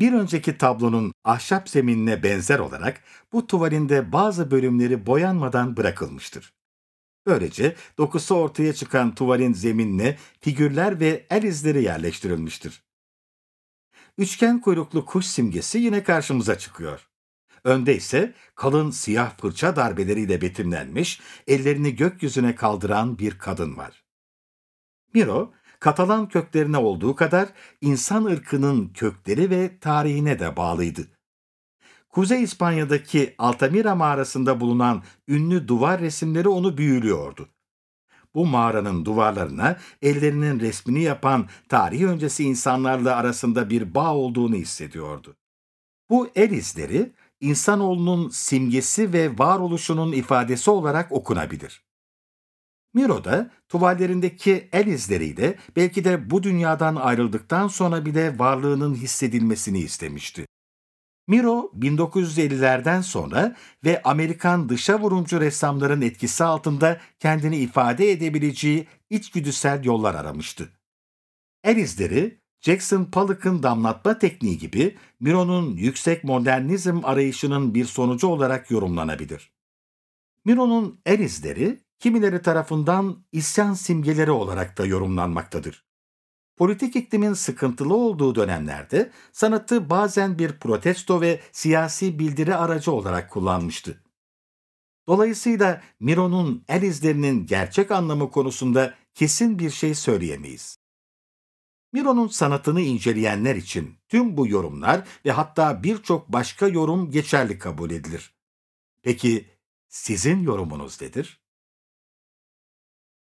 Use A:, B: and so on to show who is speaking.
A: Bir önceki tablonun ahşap zeminine benzer olarak bu tuvalinde bazı bölümleri boyanmadan bırakılmıştır. Böylece dokusu ortaya çıkan tuvalin zeminine figürler ve el izleri yerleştirilmiştir. Üçgen kuyruklu kuş simgesi yine karşımıza çıkıyor. Önde ise kalın siyah fırça darbeleriyle betimlenmiş, ellerini gökyüzüne kaldıran bir kadın var. Miro, Katalan köklerine olduğu kadar insan ırkının kökleri ve tarihine de bağlıydı. Kuzey İspanya'daki Altamira mağarasında bulunan ünlü duvar resimleri onu büyülüyordu. Bu mağaranın duvarlarına ellerinin resmini yapan tarih öncesi insanlarla arasında bir bağ olduğunu hissediyordu. Bu el izleri insanoğlunun simgesi ve varoluşunun ifadesi olarak okunabilir. Miro da tuvallerindeki el izleriyle belki de bu dünyadan ayrıldıktan sonra bile varlığının hissedilmesini istemişti. Miro 1950'lerden sonra ve Amerikan dışa vurumcu ressamların etkisi altında kendini ifade edebileceği içgüdüsel yollar aramıştı. El izleri, Jackson Pollock'ın damlatma tekniği gibi Miro'nun yüksek modernizm arayışının bir sonucu olarak yorumlanabilir. Miro'nun el izleri, kimileri tarafından isyan simgeleri olarak da yorumlanmaktadır. Politik iklimin sıkıntılı olduğu dönemlerde sanatı bazen bir protesto ve siyasi bildiri aracı olarak kullanmıştı. Dolayısıyla Miro'nun el izlerinin gerçek anlamı konusunda kesin bir şey söyleyemeyiz. Miro'nun sanatını inceleyenler için tüm bu yorumlar ve hatta birçok başka yorum geçerli kabul edilir. Peki sizin yorumunuz nedir?